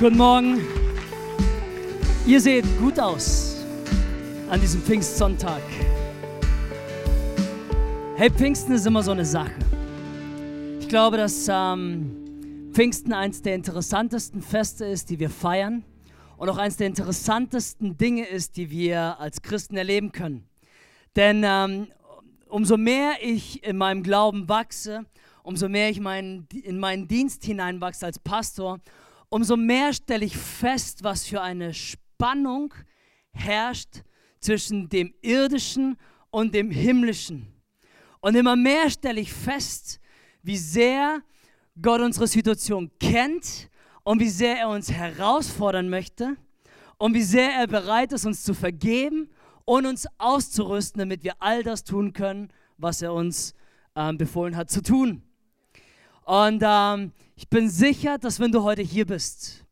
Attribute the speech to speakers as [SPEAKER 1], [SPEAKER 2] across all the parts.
[SPEAKER 1] Guten Morgen. Ihr seht gut aus an diesem Pfingstsonntag. Hey, Pfingsten ist immer so eine Sache. Ich glaube, dass ähm, Pfingsten eines der interessantesten Feste ist, die wir feiern und auch eines der interessantesten Dinge ist, die wir als Christen erleben können. Denn ähm, umso mehr ich in meinem Glauben wachse, umso mehr ich mein, in meinen Dienst hineinwachse als Pastor, umso mehr stelle ich fest, was für eine Spannung herrscht zwischen dem irdischen und dem himmlischen. Und immer mehr stelle ich fest, wie sehr Gott unsere Situation kennt und wie sehr er uns herausfordern möchte und wie sehr er bereit ist, uns zu vergeben und uns auszurüsten, damit wir all das tun können, was er uns ähm, befohlen hat zu tun. Und ähm, ich bin sicher, dass wenn du heute hier bist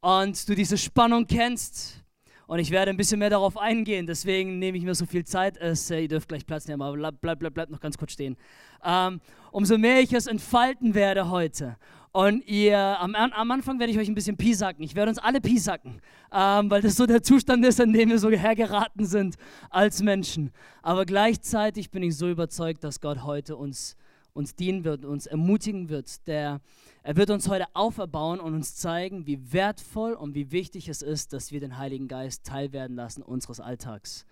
[SPEAKER 1] und du diese Spannung kennst, und ich werde ein bisschen mehr darauf eingehen, deswegen nehme ich mir so viel Zeit. Es, äh, ihr dürft gleich Platz nehmen, aber bleibt bleib, bleib noch ganz kurz stehen. Ähm, umso mehr ich es entfalten werde heute. Und ihr, am, am Anfang werde ich euch ein bisschen piesacken. Ich werde uns alle piesacken, ähm, weil das so der Zustand ist, in dem wir so hergeraten sind als Menschen. Aber gleichzeitig bin ich so überzeugt, dass Gott heute uns uns dienen wird, uns ermutigen wird. Der, er wird uns heute auferbauen und uns zeigen, wie wertvoll und wie wichtig es ist, dass wir den Heiligen Geist teilwerden lassen unseres Alltags.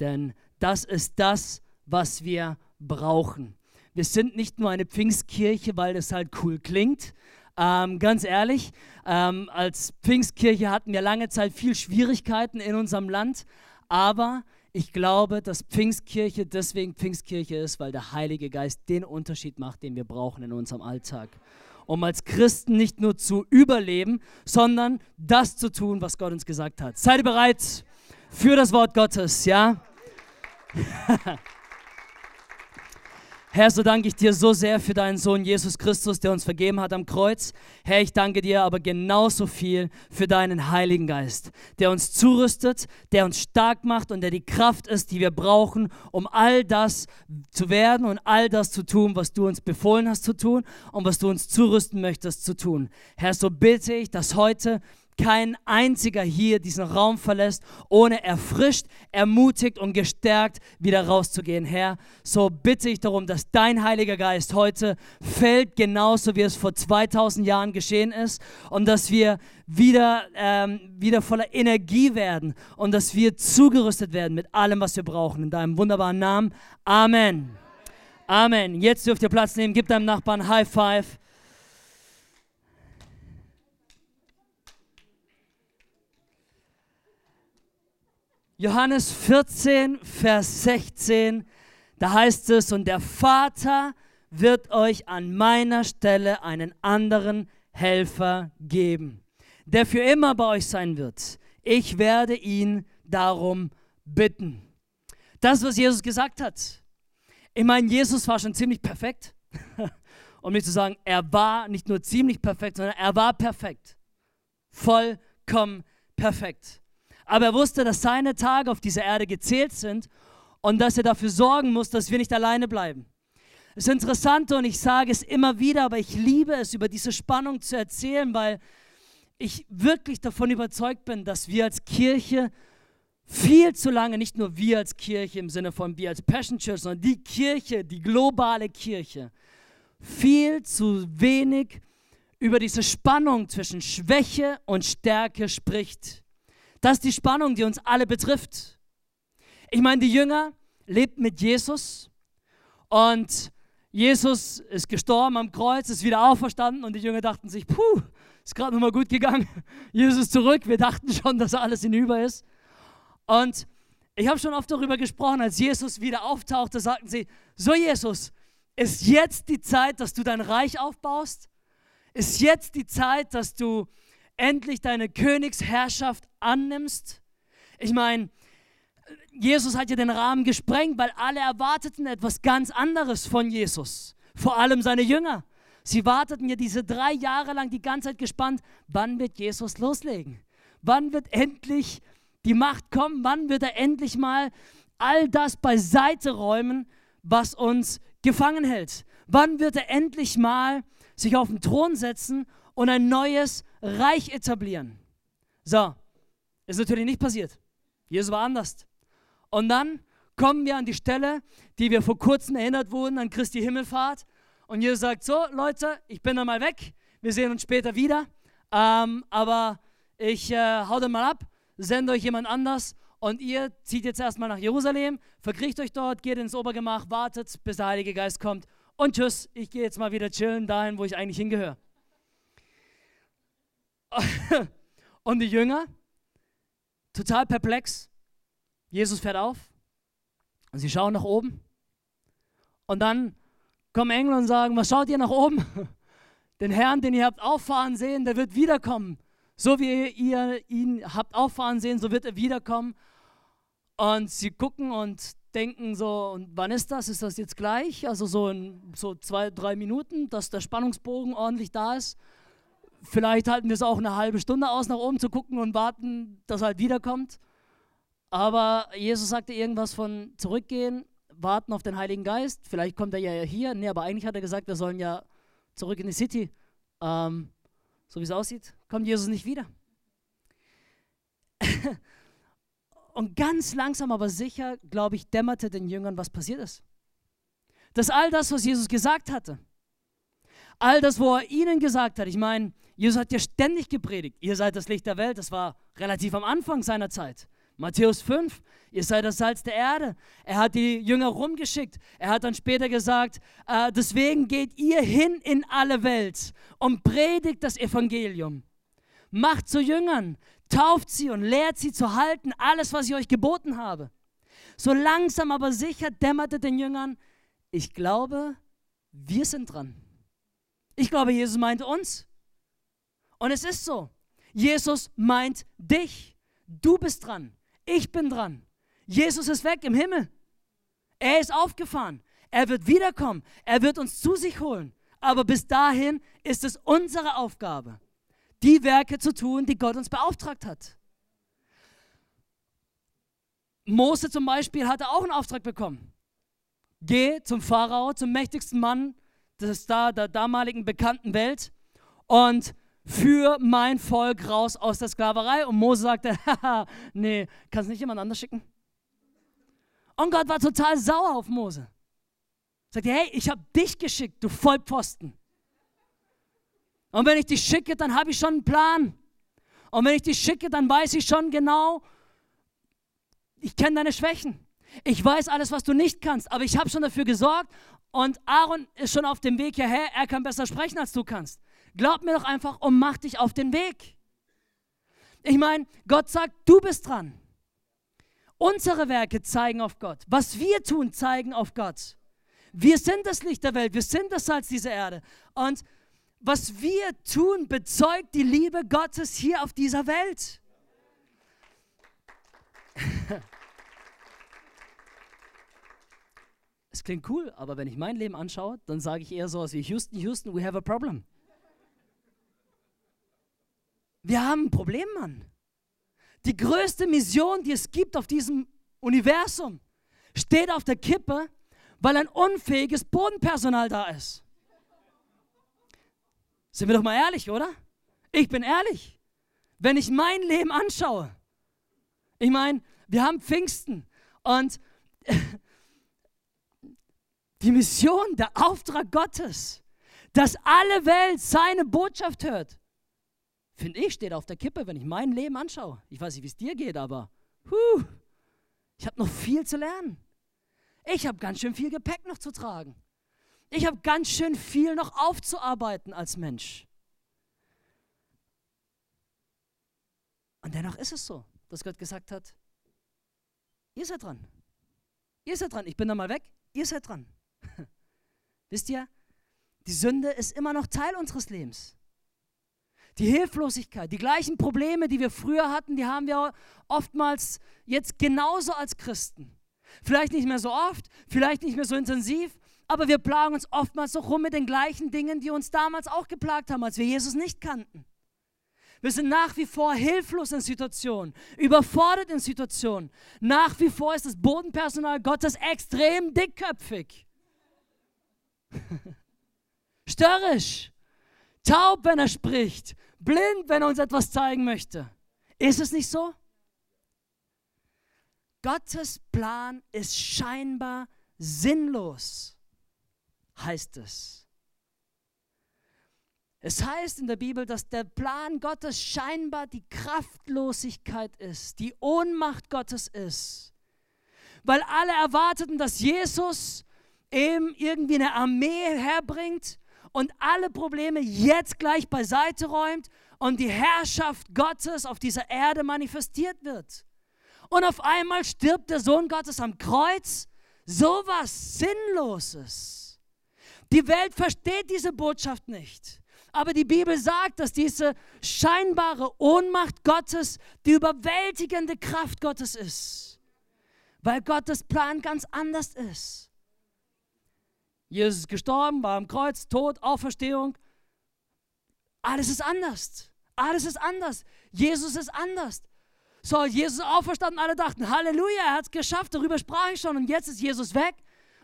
[SPEAKER 1] Denn das ist das, was wir brauchen. Wir sind nicht nur eine Pfingstkirche, weil das halt cool klingt. Ähm, ganz ehrlich, ähm, als Pfingstkirche hatten wir lange Zeit viel Schwierigkeiten in unserem Land, aber ich glaube, dass Pfingstkirche deswegen Pfingstkirche ist, weil der Heilige Geist den Unterschied macht, den wir brauchen in unserem Alltag. Um als Christen nicht nur zu überleben, sondern das zu tun, was Gott uns gesagt hat. Seid ihr bereit für das Wort Gottes, ja? Herr, so danke ich dir so sehr für deinen Sohn Jesus Christus, der uns vergeben hat am Kreuz. Herr, ich danke dir aber genauso viel für deinen Heiligen Geist, der uns zurüstet, der uns stark macht und der die Kraft ist, die wir brauchen, um all das zu werden und all das zu tun, was du uns befohlen hast zu tun und was du uns zurüsten möchtest zu tun. Herr, so bitte ich, dass heute kein einziger hier diesen Raum verlässt, ohne erfrischt, ermutigt und gestärkt wieder rauszugehen. Herr, so bitte ich darum, dass dein Heiliger Geist heute fällt, genauso wie es vor 2000 Jahren geschehen ist, und dass wir wieder, ähm, wieder voller Energie werden und dass wir zugerüstet werden mit allem, was wir brauchen. In deinem wunderbaren Namen. Amen. Amen. Jetzt dürft ihr Platz nehmen. Gib deinem Nachbarn High Five. Johannes 14, Vers 16, da heißt es, und der Vater wird euch an meiner Stelle einen anderen Helfer geben, der für immer bei euch sein wird. Ich werde ihn darum bitten. Das, was Jesus gesagt hat. Ich meine, Jesus war schon ziemlich perfekt. um nicht zu sagen, er war nicht nur ziemlich perfekt, sondern er war perfekt. Vollkommen perfekt. Aber er wusste, dass seine Tage auf dieser Erde gezählt sind und dass er dafür sorgen muss, dass wir nicht alleine bleiben. Es ist interessant und ich sage es immer wieder, aber ich liebe es, über diese Spannung zu erzählen, weil ich wirklich davon überzeugt bin, dass wir als Kirche viel zu lange, nicht nur wir als Kirche im Sinne von wir als Passion Church, sondern die Kirche, die globale Kirche, viel zu wenig über diese Spannung zwischen Schwäche und Stärke spricht. Das ist die Spannung, die uns alle betrifft. Ich meine, die Jünger lebten mit Jesus und Jesus ist gestorben am Kreuz, ist wieder auferstanden und die Jünger dachten sich, puh, ist gerade nochmal gut gegangen. Jesus zurück. Wir dachten schon, dass alles hinüber ist. Und ich habe schon oft darüber gesprochen, als Jesus wieder auftauchte, sagten sie, so Jesus, ist jetzt die Zeit, dass du dein Reich aufbaust? Ist jetzt die Zeit, dass du endlich deine Königsherrschaft annimmst? Ich meine, Jesus hat ja den Rahmen gesprengt, weil alle erwarteten etwas ganz anderes von Jesus. Vor allem seine Jünger. Sie warteten ja diese drei Jahre lang die ganze Zeit gespannt, wann wird Jesus loslegen? Wann wird endlich die Macht kommen? Wann wird er endlich mal all das beiseite räumen, was uns gefangen hält? Wann wird er endlich mal sich auf den Thron setzen und ein neues Reich etablieren. So, ist natürlich nicht passiert. Jesus war anders. Und dann kommen wir an die Stelle, die wir vor kurzem erinnert wurden, an Christi Himmelfahrt. Und Jesus sagt, so Leute, ich bin dann mal weg, wir sehen uns später wieder, ähm, aber ich äh, hau dann mal ab, sende euch jemand anders und ihr zieht jetzt erstmal nach Jerusalem, verkriecht euch dort, geht ins Obergemach, wartet, bis der Heilige Geist kommt und tschüss, ich gehe jetzt mal wieder chillen dahin, wo ich eigentlich hingehöre. und die Jünger, total perplex, Jesus fährt auf und sie schauen nach oben und dann kommen Engel und sagen, was schaut ihr nach oben? Den Herrn, den ihr habt auffahren sehen, der wird wiederkommen. So wie ihr ihn habt auffahren sehen, so wird er wiederkommen. Und sie gucken und denken so, und wann ist das? Ist das jetzt gleich? Also so in so zwei, drei Minuten, dass der Spannungsbogen ordentlich da ist. Vielleicht halten wir es auch eine halbe Stunde aus, nach oben zu gucken und warten, dass er halt wiederkommt. Aber Jesus sagte irgendwas von zurückgehen, warten auf den Heiligen Geist. Vielleicht kommt er ja hier. Nee, aber eigentlich hat er gesagt, wir sollen ja zurück in die City. Ähm, so wie es aussieht, kommt Jesus nicht wieder. Und ganz langsam, aber sicher, glaube ich, dämmerte den Jüngern, was passiert ist. Dass all das, was Jesus gesagt hatte, all das, wo er ihnen gesagt hat, ich meine, Jesus hat ja ständig gepredigt, ihr seid das Licht der Welt, das war relativ am Anfang seiner Zeit. Matthäus 5, ihr seid das Salz der Erde. Er hat die Jünger rumgeschickt. Er hat dann später gesagt, äh, deswegen geht ihr hin in alle Welt und predigt das Evangelium. Macht zu Jüngern, tauft sie und lehrt sie zu halten, alles, was ich euch geboten habe. So langsam aber sicher dämmerte den Jüngern, ich glaube, wir sind dran. Ich glaube, Jesus meint uns. Und es ist so. Jesus meint dich. Du bist dran. Ich bin dran. Jesus ist weg im Himmel. Er ist aufgefahren. Er wird wiederkommen. Er wird uns zu sich holen. Aber bis dahin ist es unsere Aufgabe, die Werke zu tun, die Gott uns beauftragt hat. Mose zum Beispiel hatte auch einen Auftrag bekommen. Geh zum Pharao, zum mächtigsten Mann des der damaligen bekannten Welt und für mein Volk raus aus der Sklaverei. Und Mose sagte, haha, nee, kannst nicht jemand anders schicken? Und Gott war total sauer auf Mose. Sagte, hey, ich habe dich geschickt, du Vollpfosten. Und wenn ich dich schicke, dann habe ich schon einen Plan. Und wenn ich dich schicke, dann weiß ich schon genau, ich kenne deine Schwächen. Ich weiß alles, was du nicht kannst, aber ich habe schon dafür gesorgt und Aaron ist schon auf dem Weg hierher. Er kann besser sprechen, als du kannst. Glaub mir doch einfach und mach dich auf den Weg. Ich meine, Gott sagt, du bist dran. Unsere Werke zeigen auf Gott. Was wir tun, zeigen auf Gott. Wir sind das Licht der Welt, wir sind das Salz dieser Erde. Und was wir tun, bezeugt die Liebe Gottes hier auf dieser Welt. Es klingt cool, aber wenn ich mein Leben anschaue, dann sage ich eher so was wie Houston, Houston, we have a problem. Wir haben ein Problem, Mann. Die größte Mission, die es gibt auf diesem Universum, steht auf der Kippe, weil ein unfähiges Bodenpersonal da ist. Sind wir doch mal ehrlich, oder? Ich bin ehrlich. Wenn ich mein Leben anschaue, ich meine, wir haben Pfingsten und die Mission, der Auftrag Gottes, dass alle Welt seine Botschaft hört, finde ich, steht auf der Kippe, wenn ich mein Leben anschaue. Ich weiß nicht, wie es dir geht, aber huh, ich habe noch viel zu lernen. Ich habe ganz schön viel Gepäck noch zu tragen. Ich habe ganz schön viel noch aufzuarbeiten als Mensch. Und dennoch ist es so, dass Gott gesagt hat, ihr seid dran. Ihr seid dran. Ich bin da mal weg. Ihr seid dran. Wisst ihr, die Sünde ist immer noch Teil unseres Lebens. Die Hilflosigkeit, die gleichen Probleme, die wir früher hatten, die haben wir oftmals jetzt genauso als Christen. Vielleicht nicht mehr so oft, vielleicht nicht mehr so intensiv, aber wir plagen uns oftmals noch rum mit den gleichen Dingen, die uns damals auch geplagt haben, als wir Jesus nicht kannten. Wir sind nach wie vor hilflos in Situationen, überfordert in Situationen. Nach wie vor ist das Bodenpersonal Gottes extrem dickköpfig. Störrisch, taub, wenn er spricht, blind, wenn er uns etwas zeigen möchte. Ist es nicht so? Gottes Plan ist scheinbar sinnlos, heißt es. Es heißt in der Bibel, dass der Plan Gottes scheinbar die Kraftlosigkeit ist, die Ohnmacht Gottes ist. Weil alle erwarteten, dass Jesus eben irgendwie eine Armee herbringt und alle Probleme jetzt gleich beiseite räumt und die Herrschaft Gottes auf dieser Erde manifestiert wird. Und auf einmal stirbt der Sohn Gottes am Kreuz. Sowas Sinnloses. Die Welt versteht diese Botschaft nicht. Aber die Bibel sagt, dass diese scheinbare Ohnmacht Gottes die überwältigende Kraft Gottes ist. Weil Gottes Plan ganz anders ist. Jesus ist gestorben, war am Kreuz, Tod, Auferstehung. Alles ist anders. Alles ist anders. Jesus ist anders. So, Jesus ist auferstanden, alle dachten, Halleluja, er hat es geschafft, darüber sprach ich schon und jetzt ist Jesus weg.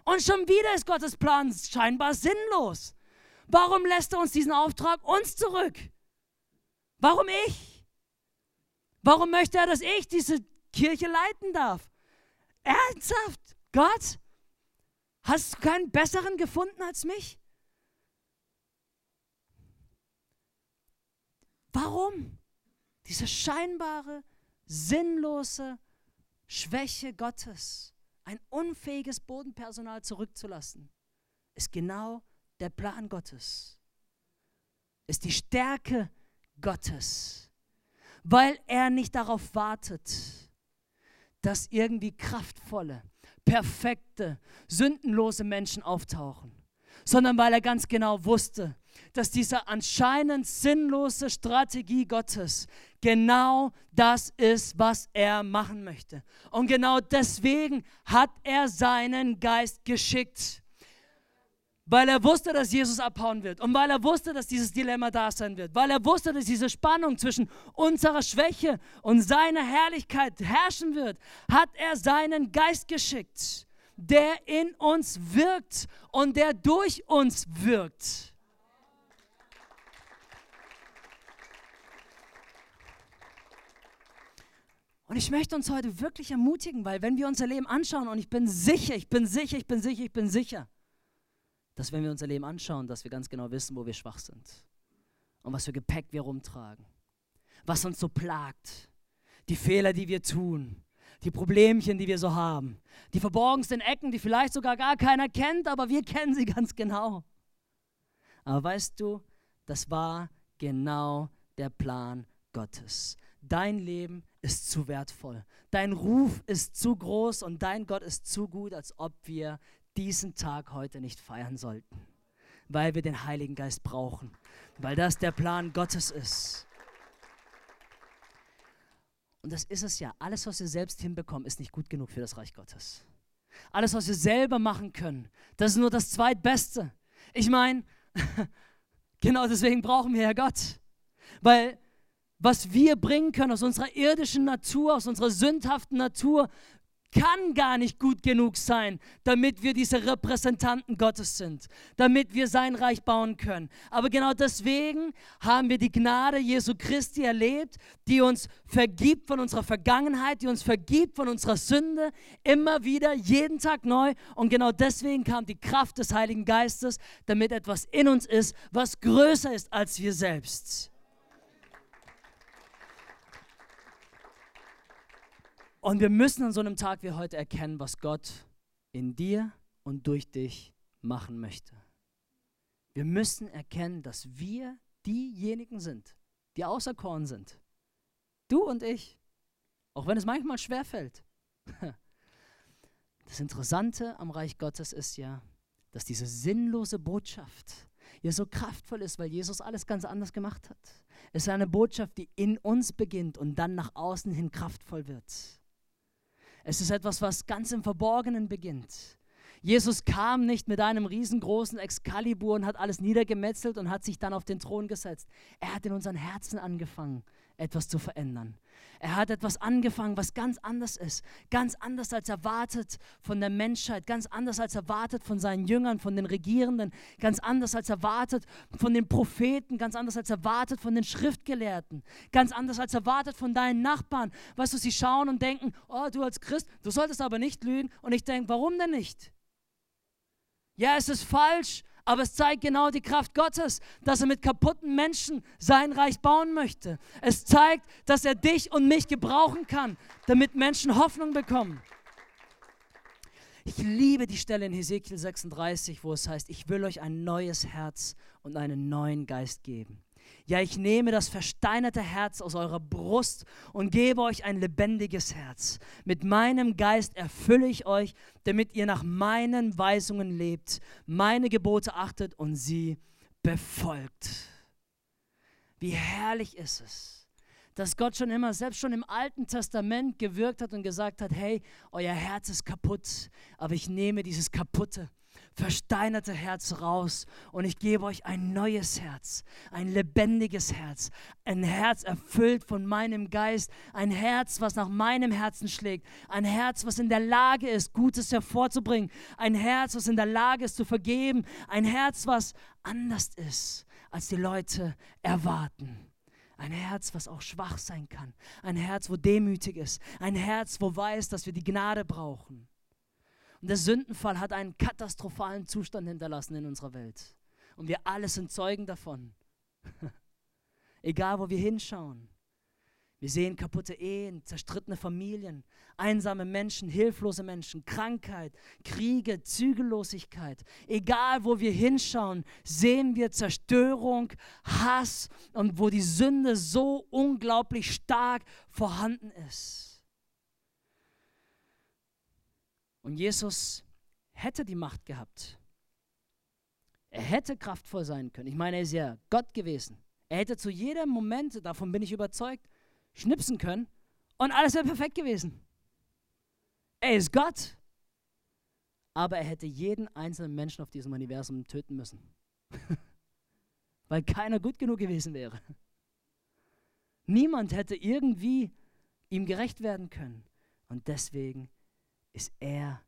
[SPEAKER 1] Und schon wieder ist Gottes Plan scheinbar sinnlos. Warum lässt er uns diesen Auftrag uns zurück? Warum ich? Warum möchte er, dass ich diese Kirche leiten darf? Ernsthaft? Gott? Hast du keinen besseren gefunden als mich? Warum? Diese scheinbare, sinnlose Schwäche Gottes, ein unfähiges Bodenpersonal zurückzulassen, ist genau der Plan Gottes, ist die Stärke Gottes, weil er nicht darauf wartet, dass irgendwie kraftvolle, perfekte, sündenlose Menschen auftauchen, sondern weil er ganz genau wusste, dass diese anscheinend sinnlose Strategie Gottes genau das ist, was er machen möchte. Und genau deswegen hat er seinen Geist geschickt weil er wusste, dass Jesus abhauen wird und weil er wusste, dass dieses Dilemma da sein wird, weil er wusste, dass diese Spannung zwischen unserer Schwäche und seiner Herrlichkeit herrschen wird, hat er seinen Geist geschickt, der in uns wirkt und der durch uns wirkt. Und ich möchte uns heute wirklich ermutigen, weil wenn wir unser Leben anschauen, und ich bin sicher, ich bin sicher, ich bin sicher, ich bin sicher, dass wenn wir unser Leben anschauen, dass wir ganz genau wissen, wo wir schwach sind und was für Gepäck wir rumtragen, was uns so plagt, die Fehler, die wir tun, die Problemchen, die wir so haben, die verborgensten Ecken, die vielleicht sogar gar keiner kennt, aber wir kennen sie ganz genau. Aber weißt du, das war genau der Plan Gottes. Dein Leben ist zu wertvoll. Dein Ruf ist zu groß und dein Gott ist zu gut, als ob wir diesen Tag heute nicht feiern sollten, weil wir den Heiligen Geist brauchen, weil das der Plan Gottes ist. Und das ist es ja. Alles, was wir selbst hinbekommen, ist nicht gut genug für das Reich Gottes. Alles, was wir selber machen können, das ist nur das Zweitbeste. Ich meine, genau deswegen brauchen wir ja Gott. Weil was wir bringen können aus unserer irdischen Natur, aus unserer sündhaften Natur, kann gar nicht gut genug sein, damit wir diese Repräsentanten Gottes sind, damit wir sein Reich bauen können. Aber genau deswegen haben wir die Gnade Jesu Christi erlebt, die uns vergibt von unserer Vergangenheit, die uns vergibt von unserer Sünde, immer wieder, jeden Tag neu. Und genau deswegen kam die Kraft des Heiligen Geistes, damit etwas in uns ist, was größer ist als wir selbst. Und wir müssen an so einem Tag wie heute erkennen, was Gott in dir und durch dich machen möchte. Wir müssen erkennen, dass wir diejenigen sind, die auserkoren sind. Du und ich. Auch wenn es manchmal schwer fällt. Das Interessante am Reich Gottes ist ja, dass diese sinnlose Botschaft ja so kraftvoll ist, weil Jesus alles ganz anders gemacht hat. Es ist eine Botschaft, die in uns beginnt und dann nach außen hin kraftvoll wird. Es ist etwas, was ganz im Verborgenen beginnt. Jesus kam nicht mit einem riesengroßen Exkalibur und hat alles niedergemetzelt und hat sich dann auf den Thron gesetzt. Er hat in unseren Herzen angefangen, etwas zu verändern. Er hat etwas angefangen, was ganz anders ist, ganz anders als erwartet von der Menschheit, ganz anders als erwartet von seinen Jüngern, von den Regierenden, ganz anders als erwartet von den Propheten, ganz anders als erwartet von den Schriftgelehrten, ganz anders als erwartet von deinen Nachbarn. Weißt du, sie schauen und denken, oh, du als Christ, du solltest aber nicht lügen. Und ich denke, warum denn nicht? Ja, es ist falsch, aber es zeigt genau die Kraft Gottes, dass er mit kaputten Menschen sein Reich bauen möchte. Es zeigt, dass er dich und mich gebrauchen kann, damit Menschen Hoffnung bekommen. Ich liebe die Stelle in Hesekiel 36, wo es heißt, ich will euch ein neues Herz und einen neuen Geist geben. Ja, ich nehme das versteinerte Herz aus eurer Brust und gebe euch ein lebendiges Herz. Mit meinem Geist erfülle ich euch, damit ihr nach meinen Weisungen lebt, meine Gebote achtet und sie befolgt. Wie herrlich ist es, dass Gott schon immer, selbst schon im Alten Testament gewirkt hat und gesagt hat, hey, euer Herz ist kaputt, aber ich nehme dieses kaputte versteinerte Herz raus und ich gebe euch ein neues Herz, ein lebendiges Herz, ein Herz erfüllt von meinem Geist, ein Herz, was nach meinem Herzen schlägt, ein Herz, was in der Lage ist, Gutes hervorzubringen, ein Herz, was in der Lage ist zu vergeben, ein Herz, was anders ist, als die Leute erwarten. Ein Herz, was auch schwach sein kann. Ein Herz, wo demütig ist. Ein Herz, wo weiß, dass wir die Gnade brauchen. Und der Sündenfall hat einen katastrophalen Zustand hinterlassen in unserer Welt. Und wir alle sind Zeugen davon. Egal, wo wir hinschauen. Wir sehen kaputte Ehen, zerstrittene Familien, einsame Menschen, hilflose Menschen, Krankheit, Kriege, Zügellosigkeit. Egal, wo wir hinschauen, sehen wir Zerstörung, Hass und wo die Sünde so unglaublich stark vorhanden ist. Und Jesus hätte die Macht gehabt. Er hätte kraftvoll sein können. Ich meine, er ist ja Gott gewesen. Er hätte zu jedem Moment, davon bin ich überzeugt, schnipsen können und alles wäre perfekt gewesen. Er ist Gott. Aber er hätte jeden einzelnen Menschen auf diesem Universum töten müssen. Weil keiner gut genug gewesen wäre. Niemand hätte irgendwie ihm gerecht werden können. Und deswegen ist er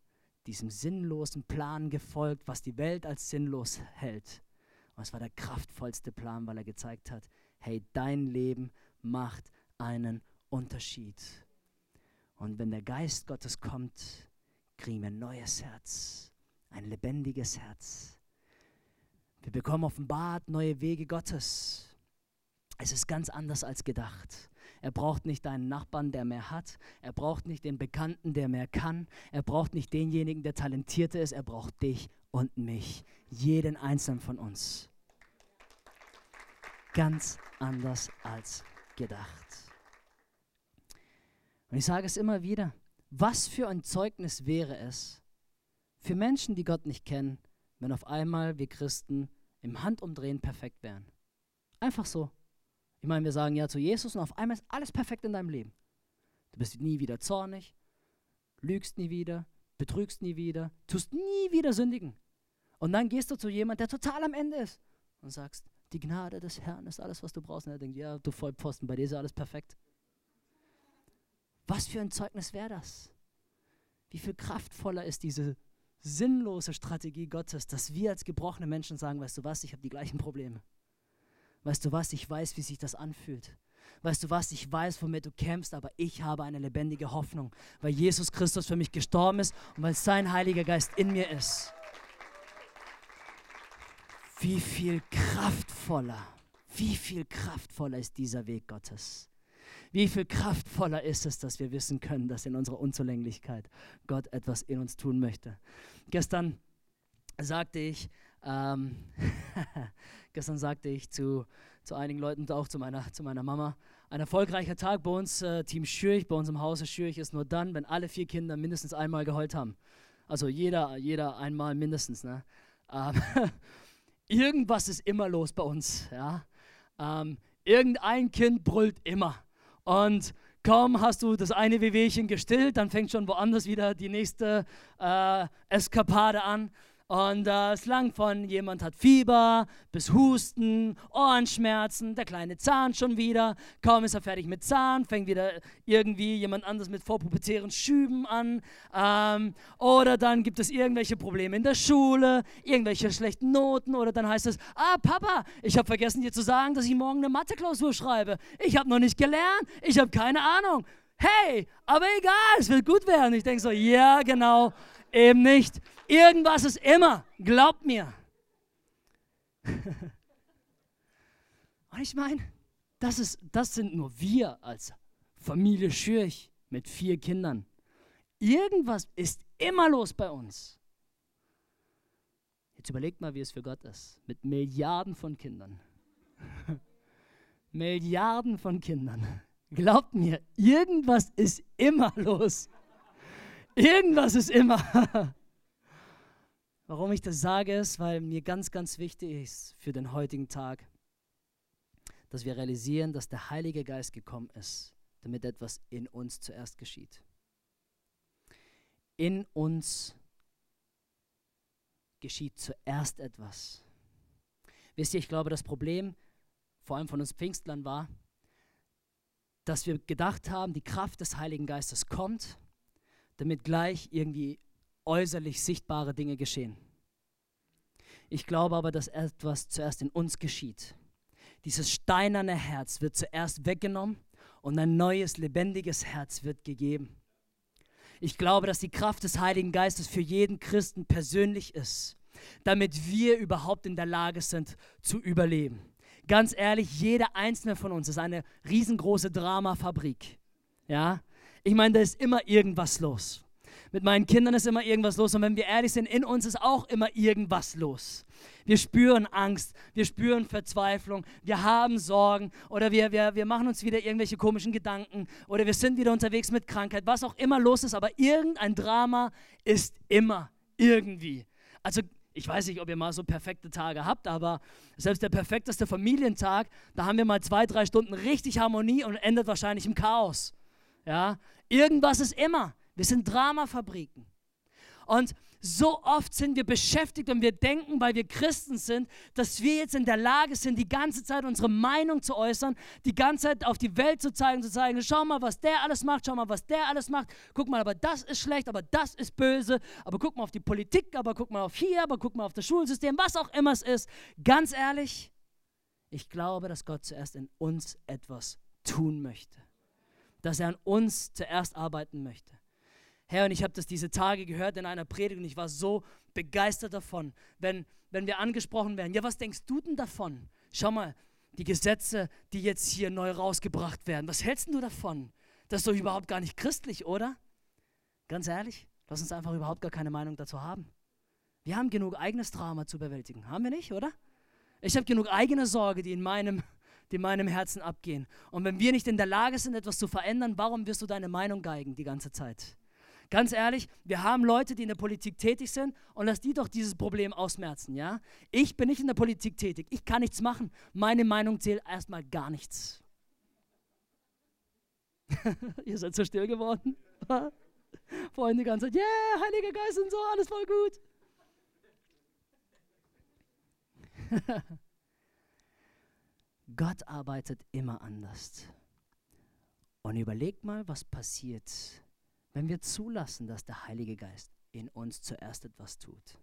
[SPEAKER 1] diesem sinnlosen Plan gefolgt, was die Welt als sinnlos hält. Und es war der kraftvollste Plan, weil er gezeigt hat, hey, dein Leben macht einen Unterschied. Und wenn der Geist Gottes kommt, kriegen wir ein neues Herz, ein lebendiges Herz. Wir bekommen offenbart neue Wege Gottes. Es ist ganz anders als gedacht. Er braucht nicht deinen Nachbarn, der mehr hat. Er braucht nicht den Bekannten, der mehr kann. Er braucht nicht denjenigen, der talentierter ist. Er braucht dich und mich. Jeden einzelnen von uns. Ganz anders als gedacht. Und ich sage es immer wieder. Was für ein Zeugnis wäre es für Menschen, die Gott nicht kennen, wenn auf einmal wir Christen im Handumdrehen perfekt wären? Einfach so. Ich meine, wir sagen ja zu Jesus und auf einmal ist alles perfekt in deinem Leben. Du bist nie wieder zornig, lügst nie wieder, betrügst nie wieder, tust nie wieder sündigen. Und dann gehst du zu jemandem, der total am Ende ist und sagst, die Gnade des Herrn ist alles, was du brauchst. Und er denkt, ja, du Vollpfosten, bei dir ist alles perfekt. Was für ein Zeugnis wäre das? Wie viel kraftvoller ist diese sinnlose Strategie Gottes, dass wir als gebrochene Menschen sagen, weißt du was, ich habe die gleichen Probleme. Weißt du was, ich weiß, wie sich das anfühlt. Weißt du was, ich weiß, womit du kämpfst, aber ich habe eine lebendige Hoffnung, weil Jesus Christus für mich gestorben ist und weil sein Heiliger Geist in mir ist. Wie viel kraftvoller, wie viel kraftvoller ist dieser Weg Gottes. Wie viel kraftvoller ist es, dass wir wissen können, dass in unserer Unzulänglichkeit Gott etwas in uns tun möchte. Gestern sagte ich, ähm, gestern sagte ich zu, zu einigen Leuten, auch zu meiner, zu meiner Mama, ein erfolgreicher Tag bei uns, äh, Team Schürich, bei uns im Hause Schürich ist nur dann, wenn alle vier Kinder mindestens einmal geheult haben. Also jeder, jeder einmal mindestens. Ne? Ähm, irgendwas ist immer los bei uns. Ja? Ähm, irgendein Kind brüllt immer. Und Kaum hast du das eine Wehwehchen gestillt, dann fängt schon woanders wieder die nächste äh, Eskapade an. Und äh, es langt von jemand hat Fieber bis Husten, Ohrenschmerzen, der kleine Zahn schon wieder. Kaum ist er fertig mit Zahn, fängt wieder irgendwie jemand anders mit vorpubertären Schüben an. Ähm, oder dann gibt es irgendwelche Probleme in der Schule, irgendwelche schlechten Noten. Oder dann heißt es, ah Papa, ich habe vergessen dir zu sagen, dass ich morgen eine Mathe-Klausur schreibe. Ich habe noch nicht gelernt, ich habe keine Ahnung. Hey, aber egal, es wird gut werden. Ich denke so, ja genau, eben nicht. Irgendwas ist immer, glaubt mir. Und ich meine, das, das sind nur wir als Familie Schürch mit vier Kindern. Irgendwas ist immer los bei uns. Jetzt überlegt mal, wie es für Gott ist. Mit Milliarden von Kindern. Milliarden von Kindern. Glaubt mir, irgendwas ist immer los. Irgendwas ist immer. Warum ich das sage, ist, weil mir ganz, ganz wichtig ist für den heutigen Tag, dass wir realisieren, dass der Heilige Geist gekommen ist, damit etwas in uns zuerst geschieht. In uns geschieht zuerst etwas. Wisst ihr, ich glaube, das Problem, vor allem von uns Pfingstlern, war, dass wir gedacht haben, die Kraft des Heiligen Geistes kommt, damit gleich irgendwie äußerlich sichtbare Dinge geschehen. Ich glaube aber, dass etwas zuerst in uns geschieht. Dieses steinerne Herz wird zuerst weggenommen und ein neues, lebendiges Herz wird gegeben. Ich glaube, dass die Kraft des Heiligen Geistes für jeden Christen persönlich ist, damit wir überhaupt in der Lage sind zu überleben. Ganz ehrlich, jeder einzelne von uns ist eine riesengroße Dramafabrik. Ja? Ich meine, da ist immer irgendwas los. Mit meinen Kindern ist immer irgendwas los und wenn wir ehrlich sind, in uns ist auch immer irgendwas los. Wir spüren Angst, wir spüren Verzweiflung, wir haben Sorgen oder wir, wir, wir machen uns wieder irgendwelche komischen Gedanken oder wir sind wieder unterwegs mit Krankheit, was auch immer los ist, aber irgendein Drama ist immer irgendwie. Also ich weiß nicht, ob ihr mal so perfekte Tage habt, aber selbst der perfekteste Familientag, da haben wir mal zwei, drei Stunden richtig Harmonie und endet wahrscheinlich im Chaos. Ja, irgendwas ist immer. Wir sind Dramafabriken. Und so oft sind wir beschäftigt und wir denken, weil wir Christen sind, dass wir jetzt in der Lage sind, die ganze Zeit unsere Meinung zu äußern, die ganze Zeit auf die Welt zu zeigen, zu zeigen, schau mal, was der alles macht, schau mal, was der alles macht, guck mal, aber das ist schlecht, aber das ist böse, aber guck mal auf die Politik, aber guck mal auf hier, aber guck mal auf das Schulsystem, was auch immer es ist. Ganz ehrlich, ich glaube, dass Gott zuerst in uns etwas tun möchte, dass er an uns zuerst arbeiten möchte. Herr, und ich habe das diese Tage gehört in einer Predigt und ich war so begeistert davon, wenn, wenn wir angesprochen werden. Ja, was denkst du denn davon? Schau mal, die Gesetze, die jetzt hier neu rausgebracht werden, was hältst du davon? Das ist doch überhaupt gar nicht christlich, oder? Ganz ehrlich, lass uns einfach überhaupt gar keine Meinung dazu haben. Wir haben genug eigenes Drama zu bewältigen, haben wir nicht, oder? Ich habe genug eigene Sorge, die in meinem, die in meinem Herzen abgehen. Und wenn wir nicht in der Lage sind, etwas zu verändern, warum wirst du deine Meinung geigen die ganze Zeit? Ganz ehrlich, wir haben Leute, die in der Politik tätig sind und lass die doch dieses Problem ausmerzen, ja? Ich bin nicht in der Politik tätig, ich kann nichts machen. Meine Meinung zählt erstmal gar nichts. Ihr seid so still geworden. Vorhin die ganze Zeit, yeah, Heiliger Geist und so, alles voll gut. Gott arbeitet immer anders. Und überlegt mal, was passiert, wenn wir zulassen, dass der Heilige Geist in uns zuerst etwas tut.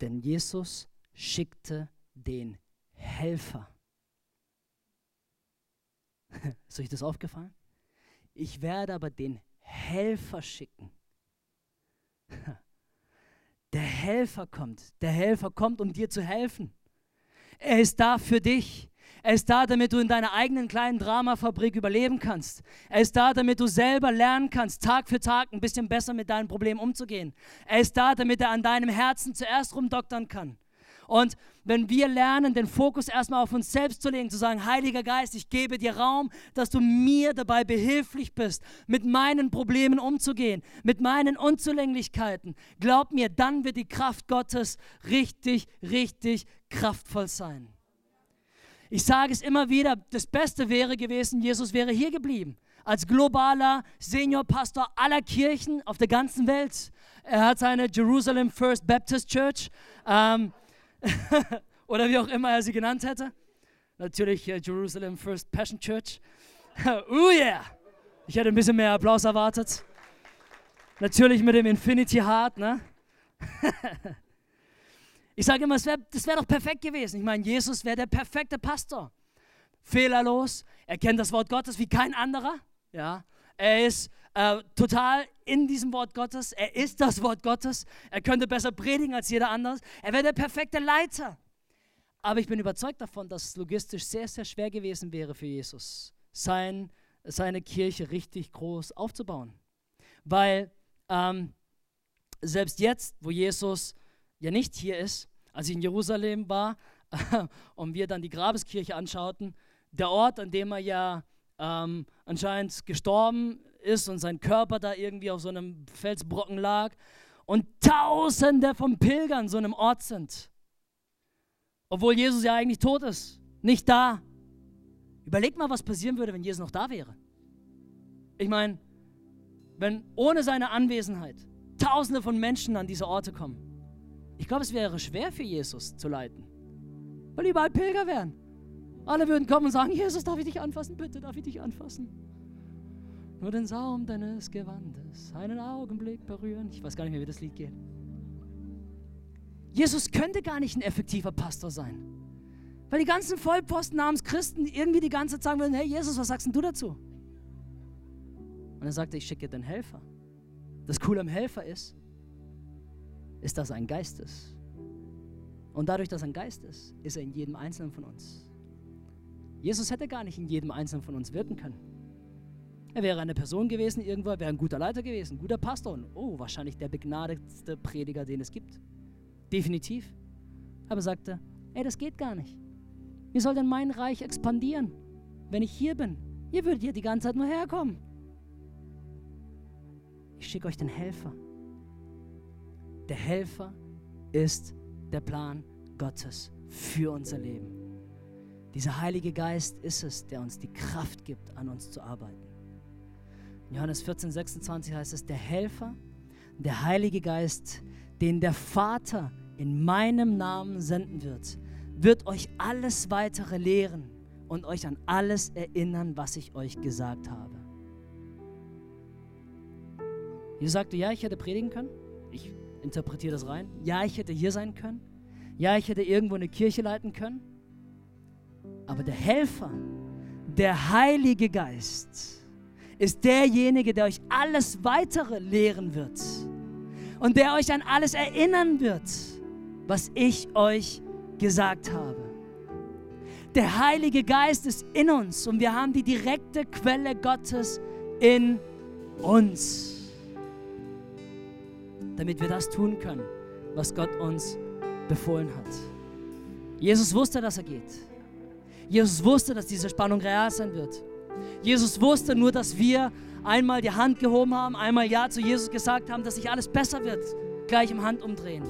[SPEAKER 1] Denn Jesus schickte den Helfer. Ist euch das aufgefallen? Ich werde aber den Helfer schicken. Der Helfer kommt. Der Helfer kommt, um dir zu helfen. Er ist da für dich. Er ist da, damit du in deiner eigenen kleinen Dramafabrik überleben kannst. Er ist da, damit du selber lernen kannst, Tag für Tag ein bisschen besser mit deinen Problemen umzugehen. Er ist da, damit er an deinem Herzen zuerst rumdoktern kann. Und wenn wir lernen, den Fokus erstmal auf uns selbst zu legen, zu sagen, Heiliger Geist, ich gebe dir Raum, dass du mir dabei behilflich bist, mit meinen Problemen umzugehen, mit meinen Unzulänglichkeiten, glaub mir, dann wird die Kraft Gottes richtig, richtig kraftvoll sein. Ich sage es immer wieder, das Beste wäre gewesen, Jesus wäre hier geblieben. Als globaler Seniorpastor aller Kirchen auf der ganzen Welt. Er hat seine Jerusalem First Baptist Church ähm, oder wie auch immer er sie genannt hätte. Natürlich äh, Jerusalem First Passion Church. oh yeah! Ich hätte ein bisschen mehr Applaus erwartet. Natürlich mit dem Infinity Heart, ne? ich sage immer, wär, das wäre doch perfekt gewesen. Ich meine, Jesus wäre der perfekte Pastor. Fehlerlos, er kennt das Wort Gottes wie kein anderer. Ja? Er ist äh, total in diesem Wort Gottes. Er ist das Wort Gottes. Er könnte besser predigen als jeder andere. Er wäre der perfekte Leiter. Aber ich bin überzeugt davon, dass es logistisch sehr, sehr schwer gewesen wäre für Jesus, sein, seine Kirche richtig groß aufzubauen. Weil ähm, selbst jetzt, wo Jesus ja nicht hier ist, als ich in Jerusalem war und wir dann die Grabeskirche anschauten, der Ort, an dem er ja ähm, anscheinend gestorben ist und sein Körper da irgendwie auf so einem Felsbrocken lag und Tausende von Pilgern so einem Ort sind. Obwohl Jesus ja eigentlich tot ist, nicht da. Überleg mal, was passieren würde, wenn Jesus noch da wäre. Ich meine, wenn ohne seine Anwesenheit Tausende von Menschen an diese Orte kommen. Ich glaube, es wäre schwer für Jesus zu leiten, weil überall Pilger wären. Alle würden kommen und sagen, Jesus, darf ich dich anfassen? Bitte, darf ich dich anfassen? Nur den Saum deines Gewandes, einen Augenblick berühren. Ich weiß gar nicht mehr, wie das Lied geht. Jesus könnte gar nicht ein effektiver Pastor sein. Weil die ganzen Vollposten namens Christen irgendwie die ganze Zeit sagen würden, hey Jesus, was sagst denn du dazu? Und er sagte, ich schicke den Helfer. Das Coole am Helfer ist, ist, dass er ein Geist ist. Und dadurch, dass er ein Geist ist, ist er in jedem Einzelnen von uns. Jesus hätte gar nicht in jedem Einzelnen von uns wirken können. Er wäre eine Person gewesen irgendwo, er wäre ein guter Leiter gewesen, guter Pastor und oh, wahrscheinlich der begnadetste Prediger, den es gibt. Definitiv. Aber er sagte, ey, das geht gar nicht. Wie soll denn mein Reich expandieren, wenn ich hier bin? Ihr würdet hier die ganze Zeit nur herkommen. Ich schicke euch den Helfer. Der Helfer ist der Plan Gottes für unser Leben. Dieser Heilige Geist ist es, der uns die Kraft gibt, an uns zu arbeiten. In Johannes 14, 26 heißt es, der Helfer, der Heilige Geist, den der Vater in meinem Namen senden wird, wird euch alles weitere lehren und euch an alles erinnern, was ich euch gesagt habe. Jesus sagte, ja, ich hätte predigen können. Ich interpretiere das rein. Ja, ich hätte hier sein können. Ja, ich hätte irgendwo eine Kirche leiten können. Aber der Helfer, der Heilige Geist, ist derjenige, der euch alles weitere lehren wird und der euch an alles erinnern wird, was ich euch gesagt habe. Der Heilige Geist ist in uns und wir haben die direkte Quelle Gottes in uns damit wir das tun können, was Gott uns befohlen hat. Jesus wusste, dass er geht. Jesus wusste, dass diese Spannung real sein wird. Jesus wusste nur, dass wir einmal die Hand gehoben haben, einmal Ja zu Jesus gesagt haben, dass sich alles besser wird, gleich im Handumdrehen.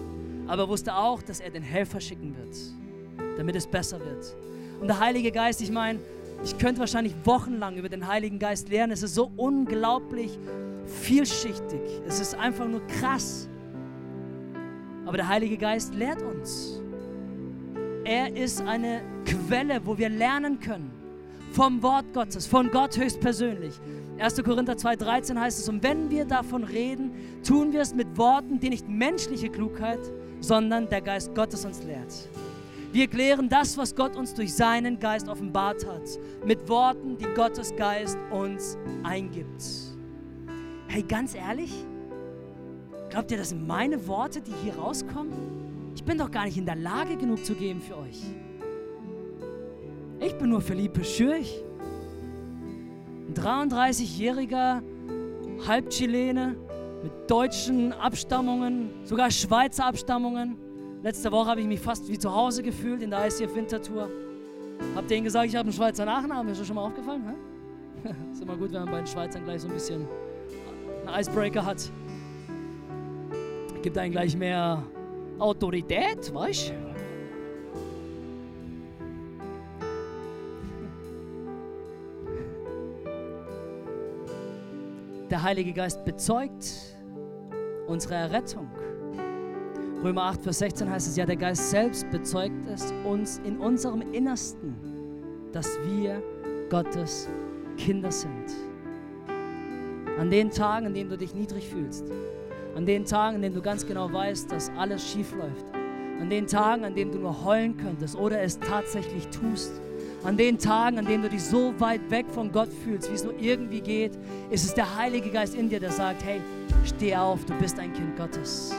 [SPEAKER 1] Aber er wusste auch, dass er den Helfer schicken wird, damit es besser wird. Und der Heilige Geist, ich meine, ich könnte wahrscheinlich wochenlang über den Heiligen Geist lernen. Es ist so unglaublich vielschichtig. Es ist einfach nur krass. Aber der Heilige Geist lehrt uns. Er ist eine Quelle, wo wir lernen können. Vom Wort Gottes, von Gott höchstpersönlich. 1. Korinther 2,13 heißt es, und wenn wir davon reden, tun wir es mit Worten, die nicht menschliche Klugheit, sondern der Geist Gottes uns lehrt. Wir klären das, was Gott uns durch seinen Geist offenbart hat, mit Worten, die Gottes Geist uns eingibt. Hey, ganz ehrlich, glaubt ihr, das sind meine Worte, die hier rauskommen? Ich bin doch gar nicht in der Lage, genug zu geben für euch. Ich bin nur Philippe Schürch, ein 33-jähriger Halbchilene mit deutschen Abstammungen, sogar Schweizer Abstammungen. Letzte Woche habe ich mich fast wie zu Hause gefühlt in der ICF Wintertour. Habt ihr ihnen gesagt, ich habe einen Schweizer Nachnamen? Ist das schon mal aufgefallen? Hä? ist immer gut, wenn man bei den Schweizern gleich so ein bisschen einen Icebreaker hat. Gibt einen gleich mehr Autorität, weißt du? Der Heilige Geist bezeugt unsere Errettung. Römer 8, Vers 16 heißt es ja, der Geist selbst bezeugt es uns in unserem Innersten, dass wir Gottes Kinder sind. An den Tagen, in denen du dich niedrig fühlst, an den Tagen, in denen du ganz genau weißt, dass alles schief läuft, an den Tagen, an denen du nur heulen könntest oder es tatsächlich tust, an den Tagen, an denen du dich so weit weg von Gott fühlst, wie es nur irgendwie geht, ist es der Heilige Geist in dir, der sagt, hey, steh auf, du bist ein Kind Gottes.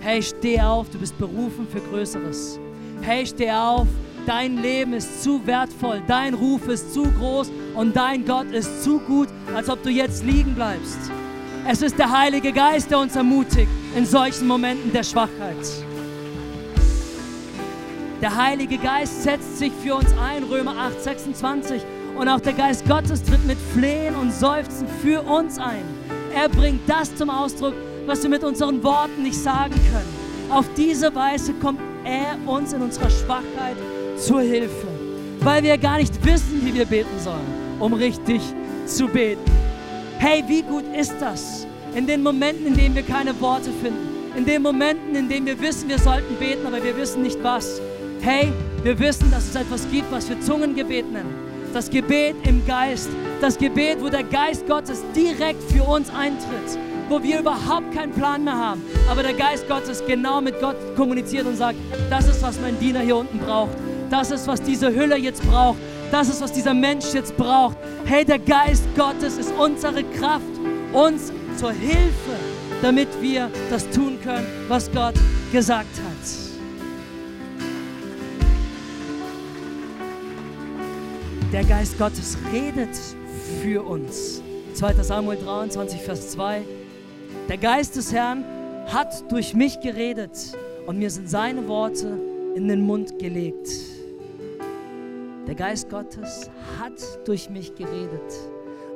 [SPEAKER 1] Hey, steh auf, du bist berufen für Größeres. Hey, steh auf, dein Leben ist zu wertvoll, dein Ruf ist zu groß und dein Gott ist zu gut, als ob du jetzt liegen bleibst. Es ist der Heilige Geist, der uns ermutigt in solchen Momenten der Schwachheit. Der Heilige Geist setzt sich für uns ein, Römer 8, 26. Und auch der Geist Gottes tritt mit Flehen und Seufzen für uns ein. Er bringt das zum Ausdruck, was wir mit unseren Worten nicht sagen können. Auf diese Weise kommt er uns in unserer Schwachheit zur Hilfe, weil wir gar nicht wissen, wie wir beten sollen, um richtig zu beten. Hey, wie gut ist das? In den Momenten, in denen wir keine Worte finden, in den Momenten, in denen wir wissen, wir sollten beten, aber wir wissen nicht was. Hey, wir wissen, dass es etwas gibt, was wir Zungengebet nennen. Das Gebet im Geist. Das Gebet, wo der Geist Gottes direkt für uns eintritt. Wo wir überhaupt keinen Plan mehr haben. Aber der Geist Gottes genau mit Gott kommuniziert und sagt, das ist, was mein Diener hier unten braucht. Das ist, was diese Hülle jetzt braucht. Das ist, was dieser Mensch jetzt braucht. Hey, der Geist Gottes ist unsere Kraft, uns zur Hilfe, damit wir das tun können, was Gott gesagt hat. Der Geist Gottes redet für uns. 2. Samuel 23, Vers 2. Der Geist des Herrn hat durch mich geredet und mir sind seine Worte in den Mund gelegt. Der Geist Gottes hat durch mich geredet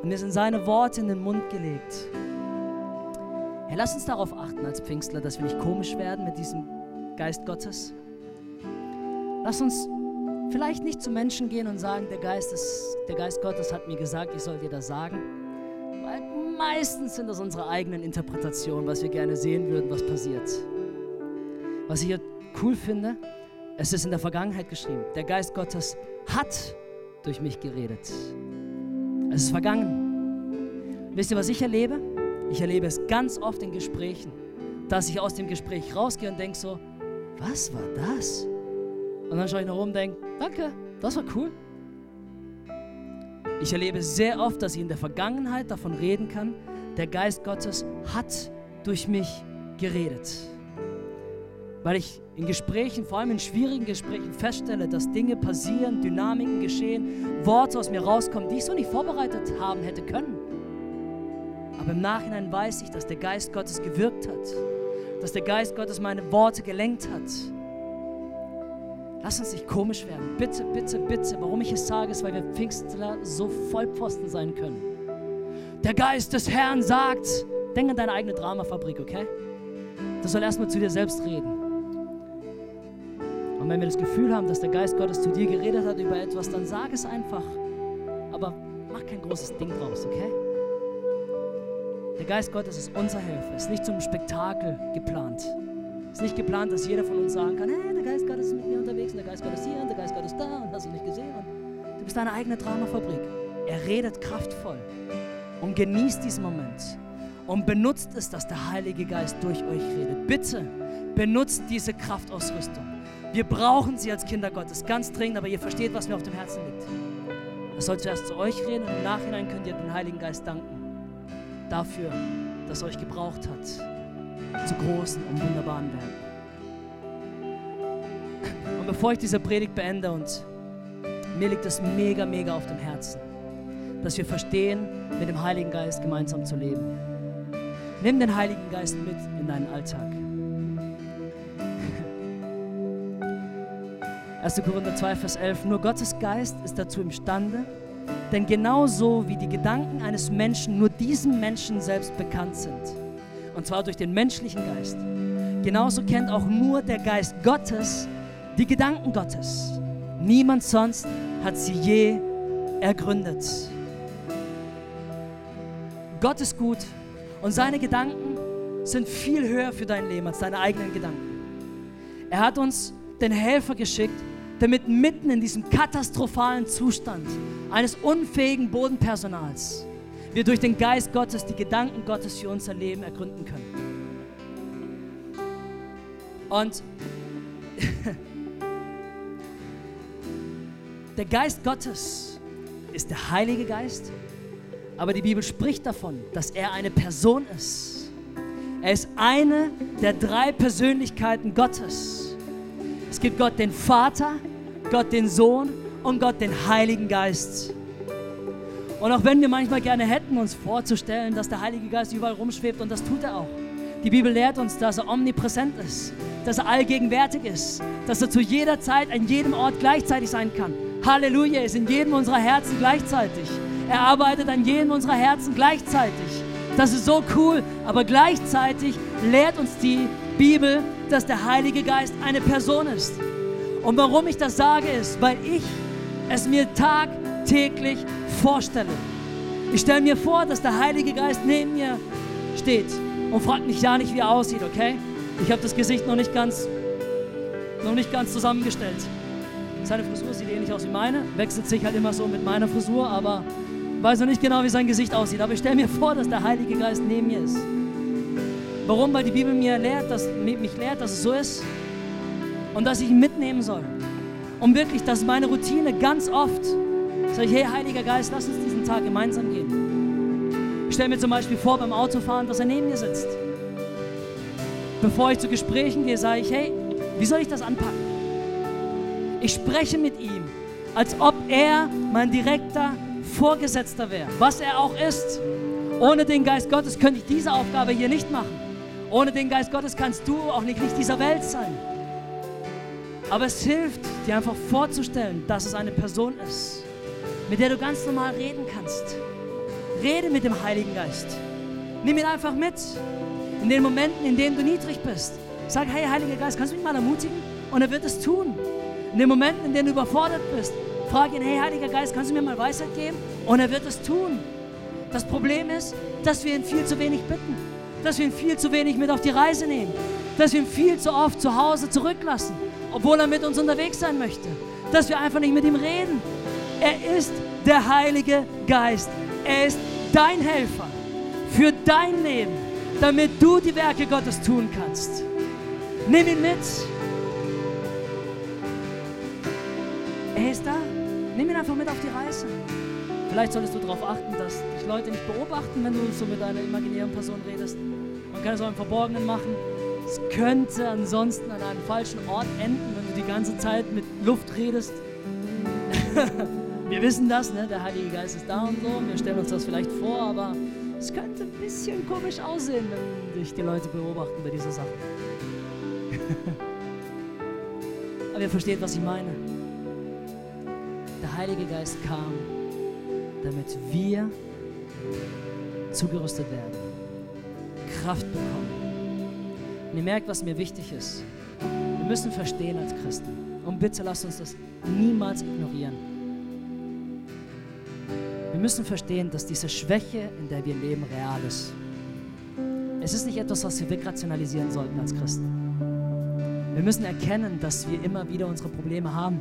[SPEAKER 1] und mir sind seine Worte in den Mund gelegt. Herr, lass uns darauf achten als Pfingstler, dass wir nicht komisch werden mit diesem Geist Gottes. Lass uns Vielleicht nicht zu Menschen gehen und sagen, der Geist, ist, der Geist Gottes hat mir gesagt, ich soll dir das sagen. Weil meistens sind das unsere eigenen Interpretationen, was wir gerne sehen würden, was passiert. Was ich hier cool finde, es ist in der Vergangenheit geschrieben. Der Geist Gottes hat durch mich geredet. Es ist vergangen. Wisst ihr, was ich erlebe? Ich erlebe es ganz oft in Gesprächen, dass ich aus dem Gespräch rausgehe und denke so, was war das? Und dann schaue ich nach oben und denke, danke, das war cool. Ich erlebe sehr oft, dass ich in der Vergangenheit davon reden kann, der Geist Gottes hat durch mich geredet. Weil ich in Gesprächen, vor allem in schwierigen Gesprächen, feststelle, dass Dinge passieren, Dynamiken geschehen, Worte aus mir rauskommen, die ich so nicht vorbereitet haben hätte können. Aber im Nachhinein weiß ich, dass der Geist Gottes gewirkt hat, dass der Geist Gottes meine Worte gelenkt hat Lass uns nicht komisch werden. Bitte, bitte, bitte. Warum ich es sage, ist, weil wir Pfingstler so Vollpfosten sein können. Der Geist des Herrn sagt, denk an deine eigene Dramafabrik, okay? Das soll erstmal zu dir selbst reden. Und wenn wir das Gefühl haben, dass der Geist Gottes zu dir geredet hat über etwas, dann sag es einfach. Aber mach kein großes Ding draus, okay? Der Geist Gottes ist unser Helfer, ist nicht zum Spektakel geplant. Ist nicht geplant, dass jeder von uns sagen kann, hey, der Geist Gottes ist mit mir unterwegs und der Geist Gottes hier und der Geist Gottes da und hast du nicht gesehen. Und du bist deine eigene Dramafabrik. Er redet kraftvoll und genießt diesen Moment und benutzt es, dass der Heilige Geist durch euch redet. Bitte benutzt diese Kraftausrüstung. Wir brauchen sie als Kinder Gottes ganz dringend, aber ihr versteht, was mir auf dem Herzen liegt. Er soll zuerst zu euch reden und im Nachhinein könnt ihr den Heiligen Geist danken dafür, dass er euch gebraucht hat zu großen und wunderbaren Werken. Und bevor ich diese Predigt beende und mir liegt es mega, mega auf dem Herzen, dass wir verstehen, mit dem Heiligen Geist gemeinsam zu leben. Nimm den Heiligen Geist mit in deinen Alltag. 1. Korinther 2, Vers 11. Nur Gottes Geist ist dazu imstande, denn genauso wie die Gedanken eines Menschen nur diesem Menschen selbst bekannt sind, und zwar durch den menschlichen Geist. Genauso kennt auch nur der Geist Gottes die Gedanken Gottes. Niemand sonst hat sie je ergründet. Gott ist gut und seine Gedanken sind viel höher für dein Leben als deine eigenen Gedanken. Er hat uns den Helfer geschickt, damit mitten in diesem katastrophalen Zustand eines unfähigen Bodenpersonals wir durch den Geist Gottes die Gedanken Gottes für unser Leben ergründen können. Und der Geist Gottes ist der Heilige Geist, aber die Bibel spricht davon, dass er eine Person ist. Er ist eine der drei Persönlichkeiten Gottes. Es gibt Gott den Vater, Gott den Sohn und Gott den Heiligen Geist. Und auch wenn wir manchmal gerne hätten, uns vorzustellen, dass der Heilige Geist überall rumschwebt, und das tut er auch. Die Bibel lehrt uns, dass er omnipräsent ist, dass er allgegenwärtig ist, dass er zu jeder Zeit an jedem Ort gleichzeitig sein kann. Halleluja, er ist in jedem unserer Herzen gleichzeitig. Er arbeitet an jedem unserer Herzen gleichzeitig. Das ist so cool, aber gleichzeitig lehrt uns die Bibel, dass der Heilige Geist eine Person ist. Und warum ich das sage, ist, weil ich es mir tagtäglich vorstelle. Ich stelle mir vor, dass der Heilige Geist neben mir steht und fragt mich ja nicht, wie er aussieht, okay? Ich habe das Gesicht noch nicht ganz, noch nicht ganz zusammengestellt. Seine Frisur sieht ähnlich aus wie meine, wechselt sich halt immer so mit meiner Frisur, aber weiß noch nicht genau, wie sein Gesicht aussieht. Aber ich stelle mir vor, dass der Heilige Geist neben mir ist. Warum? Weil die Bibel mir lehrt, dass, mich lehrt, dass es so ist und dass ich ihn mitnehmen soll. Und wirklich, dass meine Routine ganz oft Sag ich, hey Heiliger Geist, lass uns diesen Tag gemeinsam gehen. Ich stelle mir zum Beispiel vor beim Autofahren, dass er neben mir sitzt. Bevor ich zu Gesprächen gehe, sage ich, hey, wie soll ich das anpacken? Ich spreche mit ihm, als ob er mein direkter Vorgesetzter wäre, was er auch ist. Ohne den Geist Gottes könnte ich diese Aufgabe hier nicht machen. Ohne den Geist Gottes kannst du auch nicht Licht dieser Welt sein. Aber es hilft, dir einfach vorzustellen, dass es eine Person ist mit der du ganz normal reden kannst. Rede mit dem Heiligen Geist. Nimm ihn einfach mit. In den Momenten, in denen du niedrig bist. Sag, hey Heiliger Geist, kannst du mich mal ermutigen? Und er wird es tun. In den Momenten, in denen du überfordert bist, frag ihn, hey Heiliger Geist, kannst du mir mal Weisheit geben? Und er wird es tun. Das Problem ist, dass wir ihn viel zu wenig bitten. Dass wir ihn viel zu wenig mit auf die Reise nehmen. Dass wir ihn viel zu oft zu Hause zurücklassen, obwohl er mit uns unterwegs sein möchte. Dass wir einfach nicht mit ihm reden. Er ist der Heilige Geist. Er ist dein Helfer für dein Leben, damit du die Werke Gottes tun kannst. Nimm ihn mit. Er ist da. Nimm ihn einfach mit auf die Reise. Vielleicht solltest du darauf achten, dass dich Leute nicht beobachten, wenn du so mit einer imaginären Person redest. Man kann es auch im Verborgenen machen. Es könnte ansonsten an einem falschen Ort enden, wenn du die ganze Zeit mit Luft redest. Wir wissen das, ne? der Heilige Geist ist da und so. Wir stellen uns das vielleicht vor, aber es könnte ein bisschen komisch aussehen, wenn dich die Leute beobachten bei dieser Sache. aber ihr versteht, was ich meine. Der Heilige Geist kam, damit wir zugerüstet werden, Kraft bekommen. Und ihr merkt, was mir wichtig ist. Wir müssen verstehen als Christen. Und bitte lasst uns das niemals ignorieren wir müssen verstehen, dass diese Schwäche, in der wir leben, real ist. Es ist nicht etwas, was wir wegrationalisieren sollten als Christen. Wir müssen erkennen, dass wir immer wieder unsere Probleme haben.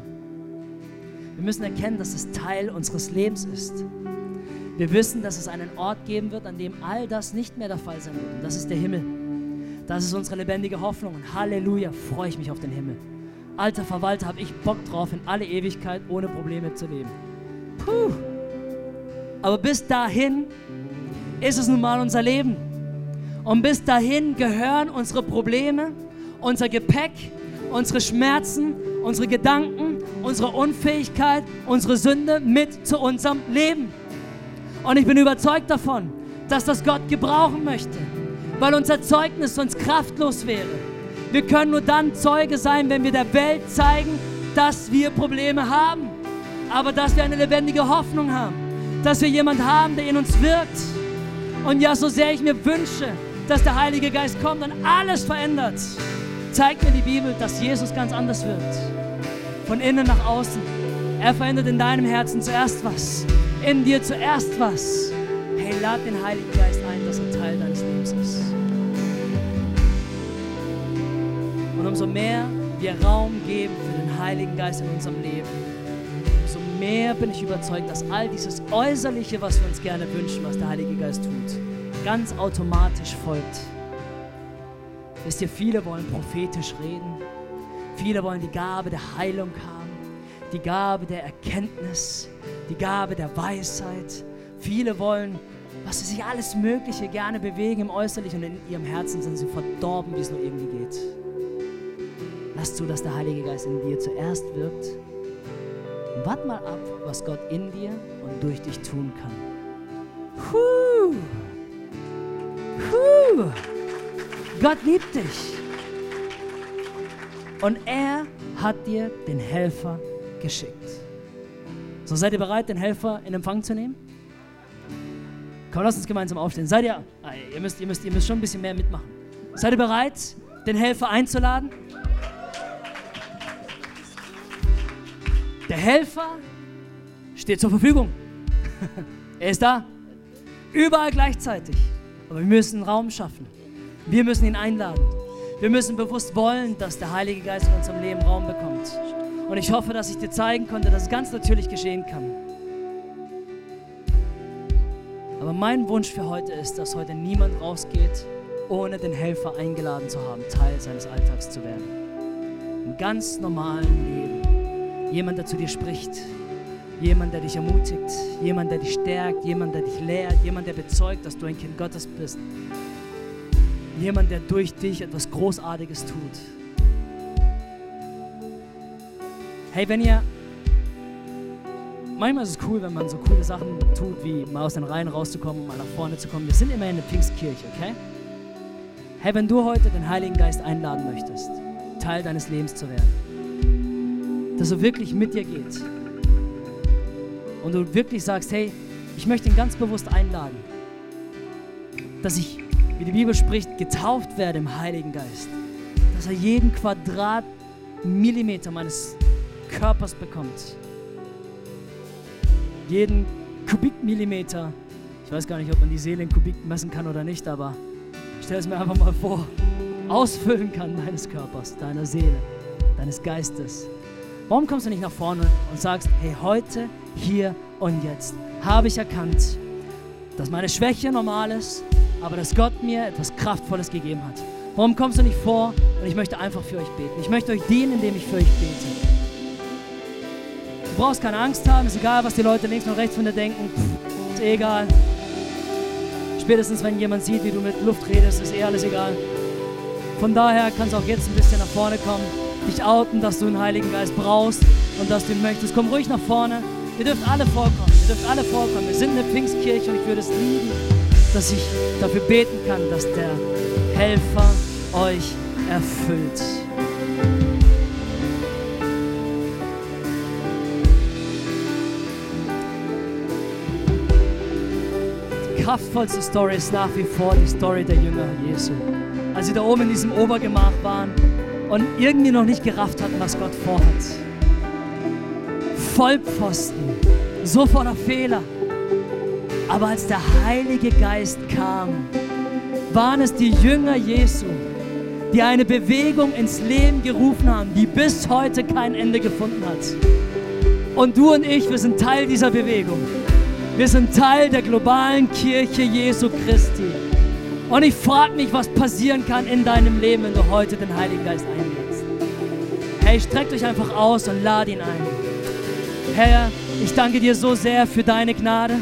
[SPEAKER 1] Wir müssen erkennen, dass es Teil unseres Lebens ist. Wir wissen, dass es einen Ort geben wird, an dem all das nicht mehr der Fall sein wird. Und das ist der Himmel. Das ist unsere lebendige Hoffnung. Und Halleluja, freue ich mich auf den Himmel. Alter Verwalter, habe ich Bock drauf, in alle Ewigkeit ohne Probleme zu leben. Puh. Aber bis dahin ist es nun mal unser Leben. Und bis dahin gehören unsere Probleme, unser Gepäck, unsere Schmerzen, unsere Gedanken, unsere Unfähigkeit, unsere Sünde mit zu unserem Leben. Und ich bin überzeugt davon, dass das Gott gebrauchen möchte, weil unser Zeugnis sonst kraftlos wäre. Wir können nur dann Zeuge sein, wenn wir der Welt zeigen, dass wir Probleme haben, aber dass wir eine lebendige Hoffnung haben dass wir jemanden haben, der in uns wirkt. Und ja, so sehr ich mir wünsche, dass der Heilige Geist kommt und alles verändert, zeigt mir die Bibel, dass Jesus ganz anders wird. Von innen nach außen. Er verändert in deinem Herzen zuerst was. In dir zuerst was. Hey, lad den Heiligen Geist ein, dass er Teil deines Lebens ist. Und umso mehr wir Raum geben für den Heiligen Geist in unserem Leben, umso mehr bin ich überzeugt, dass all dieses Äußerliche, was wir uns gerne wünschen, was der Heilige Geist tut, ganz automatisch folgt. Wisst ihr, viele wollen prophetisch reden, viele wollen die Gabe der Heilung haben, die Gabe der Erkenntnis, die Gabe der Weisheit. Viele wollen, was sie sich alles Mögliche gerne bewegen im Äußerlichen und in ihrem Herzen sind sie verdorben, wie es nur irgendwie geht. Lass zu, dass der Heilige Geist in dir zuerst wirkt. Und wart mal ab, was Gott in dir und durch dich tun kann. Puh. Puh. Gott liebt dich. Und er hat dir den Helfer geschickt. So, seid ihr bereit, den Helfer in Empfang zu nehmen? Komm, lass uns gemeinsam aufstehen. Seid ihr, ah, ihr müsst, ihr müsst, ihr müsst schon ein bisschen mehr mitmachen. Seid ihr bereit, den Helfer einzuladen? Der Helfer steht zur Verfügung. er ist da. Überall gleichzeitig. Aber wir müssen Raum schaffen. Wir müssen ihn einladen. Wir müssen bewusst wollen, dass der Heilige Geist in unserem Leben Raum bekommt. Und ich hoffe, dass ich dir zeigen konnte, dass es ganz natürlich geschehen kann. Aber mein Wunsch für heute ist, dass heute niemand rausgeht, ohne den Helfer eingeladen zu haben, Teil seines Alltags zu werden. Im ganz normalen Leben. Jemand, der zu dir spricht. Jemand, der dich ermutigt. Jemand, der dich stärkt. Jemand, der dich lehrt. Jemand, der bezeugt, dass du ein Kind Gottes bist. Jemand, der durch dich etwas Großartiges tut. Hey, wenn ihr. Manchmal ist es cool, wenn man so coole Sachen tut, wie mal aus den Reihen rauszukommen und mal nach vorne zu kommen. Wir sind immer in der Pfingstkirche, okay? Hey, wenn du heute den Heiligen Geist einladen möchtest, Teil deines Lebens zu werden, dass er wirklich mit dir geht und du wirklich sagst, hey, ich möchte ihn ganz bewusst einladen, dass ich wie die Bibel spricht, getauft werde im Heiligen Geist. Dass er jeden Quadratmillimeter meines Körpers bekommt. Jeden Kubikmillimeter. Ich weiß gar nicht, ob man die Seele in Kubik messen kann oder nicht, aber stell es mir einfach mal vor. Ausfüllen kann deines Körpers, deiner Seele, deines Geistes. Warum kommst du nicht nach vorne und sagst, hey, heute, hier und jetzt habe ich erkannt, dass meine Schwäche normal ist, aber dass Gott mir etwas Kraftvolles gegeben hat. Warum kommst du nicht vor und ich möchte einfach für euch beten? Ich möchte euch dienen, indem ich für euch bete. Du brauchst keine Angst haben, ist egal, was die Leute links und rechts von dir denken, ist eh egal. Spätestens, wenn jemand sieht, wie du mit Luft redest, ist eh alles egal. Von daher kannst du auch jetzt ein bisschen nach vorne kommen, dich outen, dass du einen Heiligen Geist brauchst und dass du ihn möchtest. Komm ruhig nach vorne. Ihr dürft alle vorkommen. Ihr dürft alle vorkommen. Wir sind eine Pfingstkirche und ich würde es lieben, dass ich dafür beten kann, dass der Helfer euch erfüllt. Die kraftvollste Story ist nach wie vor die Story der Jünger Jesu. Als sie da oben in diesem Obergemach waren und irgendwie noch nicht gerafft hatten, was Gott vorhat. Vollpfosten, so voller Fehler aber als der Heilige Geist kam, waren es die Jünger Jesu, die eine Bewegung ins Leben gerufen haben, die bis heute kein Ende gefunden hat. Und du und ich, wir sind Teil dieser Bewegung. Wir sind Teil der globalen Kirche Jesu Christi. Und ich frage mich, was passieren kann in deinem Leben, wenn du heute den Heiligen Geist einlädst. Hey, streckt euch einfach aus und lad ihn ein. Herr, ich danke dir so sehr für deine Gnade.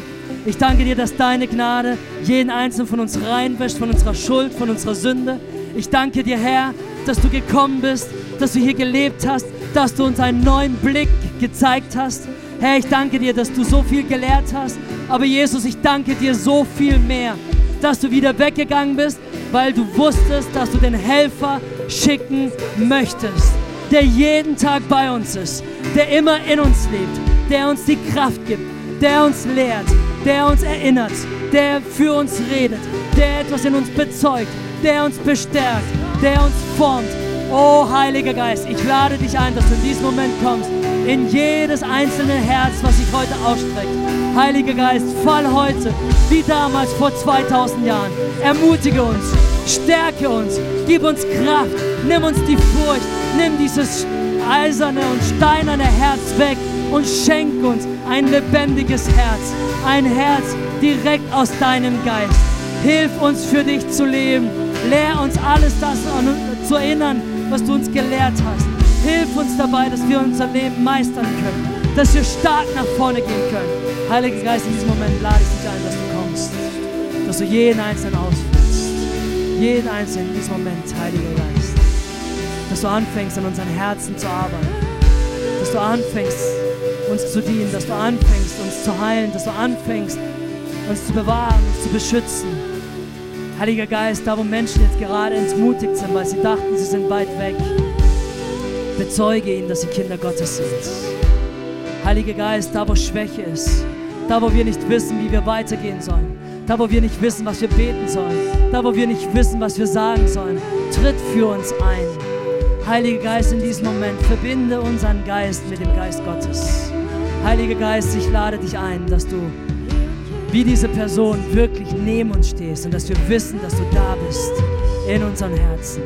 [SPEAKER 1] Ich danke dir, dass deine Gnade jeden einzelnen von uns reinwäscht, von unserer Schuld, von unserer Sünde. Ich danke dir, Herr, dass du gekommen bist, dass du hier gelebt hast, dass du uns einen neuen Blick gezeigt hast. Herr, ich danke dir, dass du so viel gelehrt hast. Aber Jesus, ich danke dir so viel mehr, dass du wieder weggegangen bist, weil du wusstest, dass du den Helfer schicken möchtest, der jeden Tag bei uns ist, der immer in uns lebt, der uns die Kraft gibt, der uns lehrt, der uns erinnert, der für uns redet, der etwas in uns bezeugt, der uns bestärkt, der uns formt. Oh Heiliger Geist, ich lade dich ein, dass du in diesem Moment kommst in jedes einzelne Herz, was sich heute ausstreckt. Heiliger Geist, fall heute, wie damals vor 2000 Jahren. Ermutige uns, stärke uns, gib uns Kraft, nimm uns die Furcht, nimm dieses eiserne und steinerne Herz weg und schenk uns ein lebendiges Herz, ein Herz direkt aus deinem Geist. Hilf uns für dich zu leben. Lehr uns alles das zu erinnern, was du uns gelehrt hast. Hilf uns dabei, dass wir unser Leben meistern können, dass wir stark nach vorne gehen können. Heiliger Geist, in diesem Moment lade ich dich ein, dass du kommst, dass du jeden Einzelnen ausführst. Jeden Einzelnen in diesem Moment, Heiliger Geist. Dass du anfängst, an unseren Herzen zu arbeiten. Dass du anfängst, uns zu dienen. Dass du anfängst, uns zu heilen. Dass du anfängst, uns zu bewahren, uns zu beschützen. Heiliger Geist, da wo Menschen jetzt gerade entmutigt sind, weil sie dachten, sie sind weit weg, bezeuge ihnen, dass sie Kinder Gottes sind. Heiliger Geist, da wo Schwäche ist, da wo wir nicht wissen, wie wir weitergehen sollen, da wo wir nicht wissen, was wir beten sollen, da wo wir nicht wissen, was wir sagen sollen, tritt für uns ein. Heiliger Geist, in diesem Moment verbinde unseren Geist mit dem Geist Gottes. Heiliger Geist, ich lade dich ein, dass du wie diese Person wirklich neben uns stehst und dass wir wissen, dass du da bist in unseren Herzen.